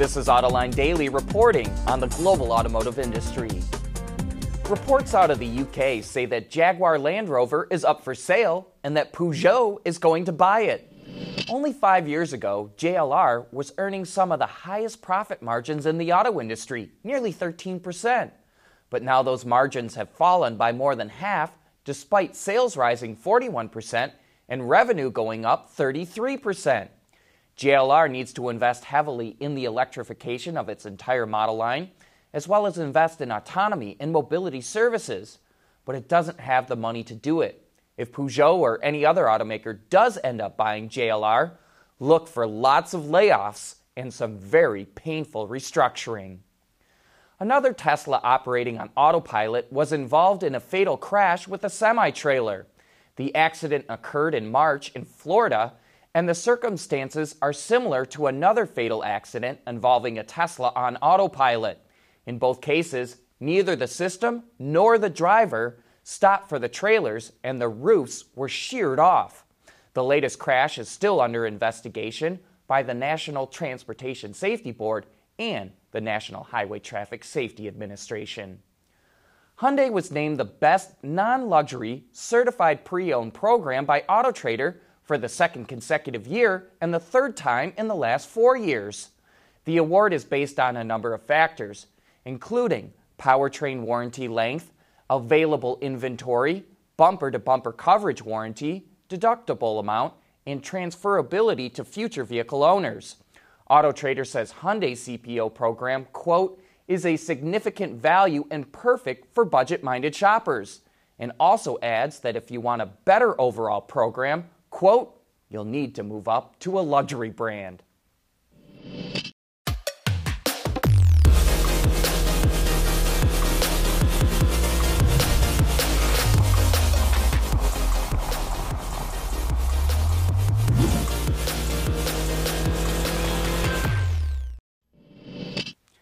This is Autoline Daily reporting on the global automotive industry. Reports out of the UK say that Jaguar Land Rover is up for sale and that Peugeot is going to buy it. Only five years ago, JLR was earning some of the highest profit margins in the auto industry, nearly 13%. But now those margins have fallen by more than half, despite sales rising 41% and revenue going up 33%. JLR needs to invest heavily in the electrification of its entire model line, as well as invest in autonomy and mobility services, but it doesn't have the money to do it. If Peugeot or any other automaker does end up buying JLR, look for lots of layoffs and some very painful restructuring. Another Tesla operating on autopilot was involved in a fatal crash with a semi trailer. The accident occurred in March in Florida, and the circumstances are similar to another fatal accident involving a Tesla on autopilot. In both cases, neither the system nor the driver stopped for the trailers, and the roofs were sheared off. The latest crash is still under investigation by the National Transportation Safety Board and the National Highway Traffic Safety Administration. Hyundai was named the best non luxury certified pre owned program by AutoTrader for the second consecutive year and the third time in the last four years. The award is based on a number of factors, including powertrain warranty length, available inventory, bumper to bumper coverage warranty, deductible amount, and transferability to future vehicle owners. AutoTrader says Hyundai's CPO program, quote, is a significant value and perfect for budget minded shoppers. And also adds that if you want a better overall program, quote, you'll need to move up to a luxury brand.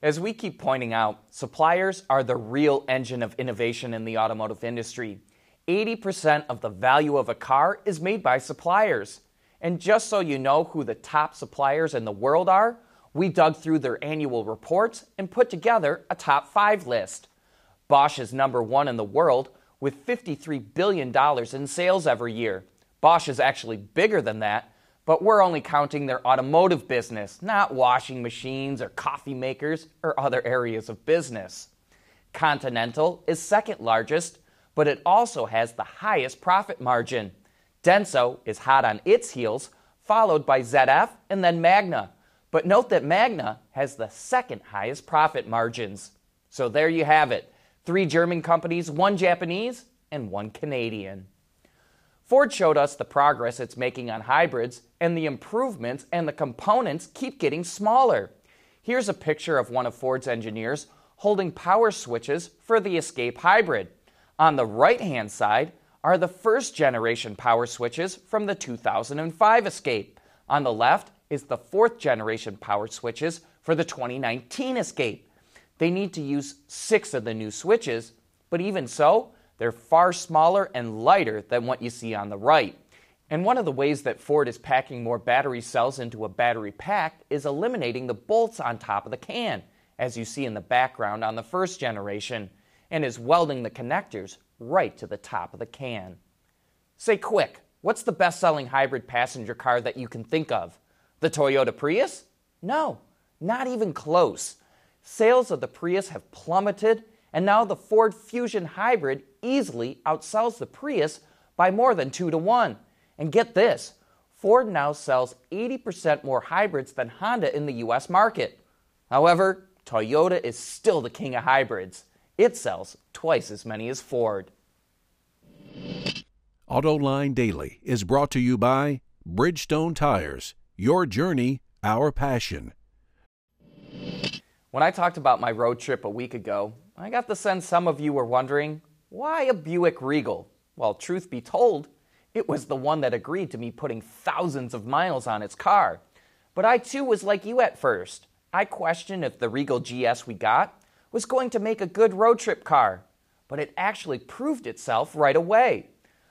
As we keep pointing out, suppliers are the real engine of innovation in the automotive industry. 80% of the value of a car is made by suppliers. And just so you know who the top suppliers in the world are, we dug through their annual reports and put together a top five list. Bosch is number one in the world with $53 billion in sales every year. Bosch is actually bigger than that but we're only counting their automotive business, not washing machines or coffee makers or other areas of business. Continental is second largest, but it also has the highest profit margin. Denso is hot on its heels, followed by ZF and then Magna. But note that Magna has the second highest profit margins. So there you have it three German companies, one Japanese, and one Canadian. Ford showed us the progress it's making on hybrids, and the improvements and the components keep getting smaller. Here's a picture of one of Ford's engineers holding power switches for the Escape Hybrid. On the right hand side are the first generation power switches from the 2005 Escape. On the left is the fourth generation power switches for the 2019 Escape. They need to use six of the new switches, but even so, they're far smaller and lighter than what you see on the right. And one of the ways that Ford is packing more battery cells into a battery pack is eliminating the bolts on top of the can, as you see in the background on the first generation, and is welding the connectors right to the top of the can. Say quick, what's the best selling hybrid passenger car that you can think of? The Toyota Prius? No, not even close. Sales of the Prius have plummeted and now the Ford Fusion Hybrid easily outsells the Prius by more than 2 to 1. And get this Ford now sells 80% more hybrids than Honda in the US market. However, Toyota is still the king of hybrids. It sells twice as many as Ford. AutoLine Daily is brought to you by Bridgestone Tires. Your journey, our passion. When I talked about my road trip a week ago, I got the sense some of you were wondering why a Buick Regal? Well, truth be told, it was the one that agreed to me putting thousands of miles on its car. But I too was like you at first. I questioned if the Regal GS we got was going to make a good road trip car, but it actually proved itself right away.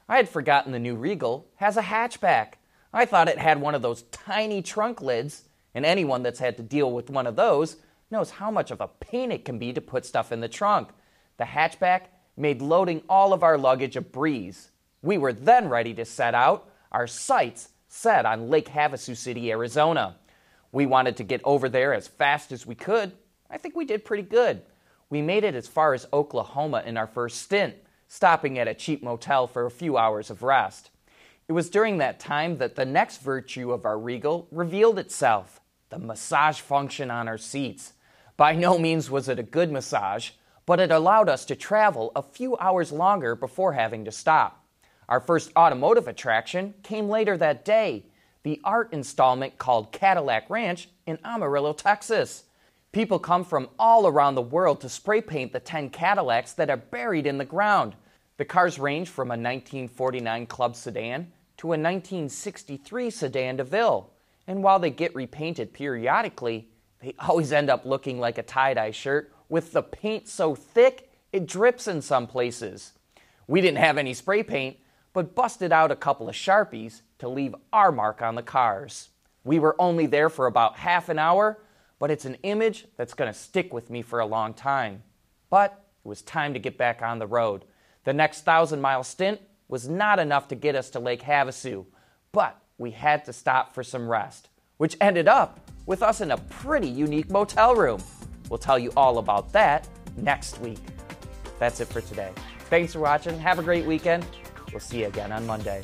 I had forgotten the new Regal has a hatchback. I thought it had one of those tiny trunk lids, And anyone that's had to deal with one of those knows how much of a pain it can be to put stuff in the trunk. The hatchback made loading all of our luggage a breeze. We were then ready to set out, our sights set on Lake Havasu City, Arizona. We wanted to get over there as fast as we could. I think we did pretty good. We made it as far as Oklahoma in our first stint, stopping at a cheap motel for a few hours of rest. It was during that time that the next virtue of our Regal revealed itself the massage function on our seats. By no means was it a good massage, but it allowed us to travel a few hours longer before having to stop. Our first automotive attraction came later that day the art installment called Cadillac Ranch in Amarillo, Texas. People come from all around the world to spray paint the 10 Cadillacs that are buried in the ground. The cars range from a 1949 Club sedan to a 1963 sedan DeVille. And while they get repainted periodically, they always end up looking like a tie dye shirt with the paint so thick it drips in some places. We didn't have any spray paint, but busted out a couple of Sharpies to leave our mark on the cars. We were only there for about half an hour, but it's an image that's going to stick with me for a long time. But it was time to get back on the road. The next thousand mile stint was not enough to get us to Lake Havasu, but we had to stop for some rest, which ended up with us in a pretty unique motel room. We'll tell you all about that next week. That's it for today. Thanks for watching. Have a great weekend. We'll see you again on Monday.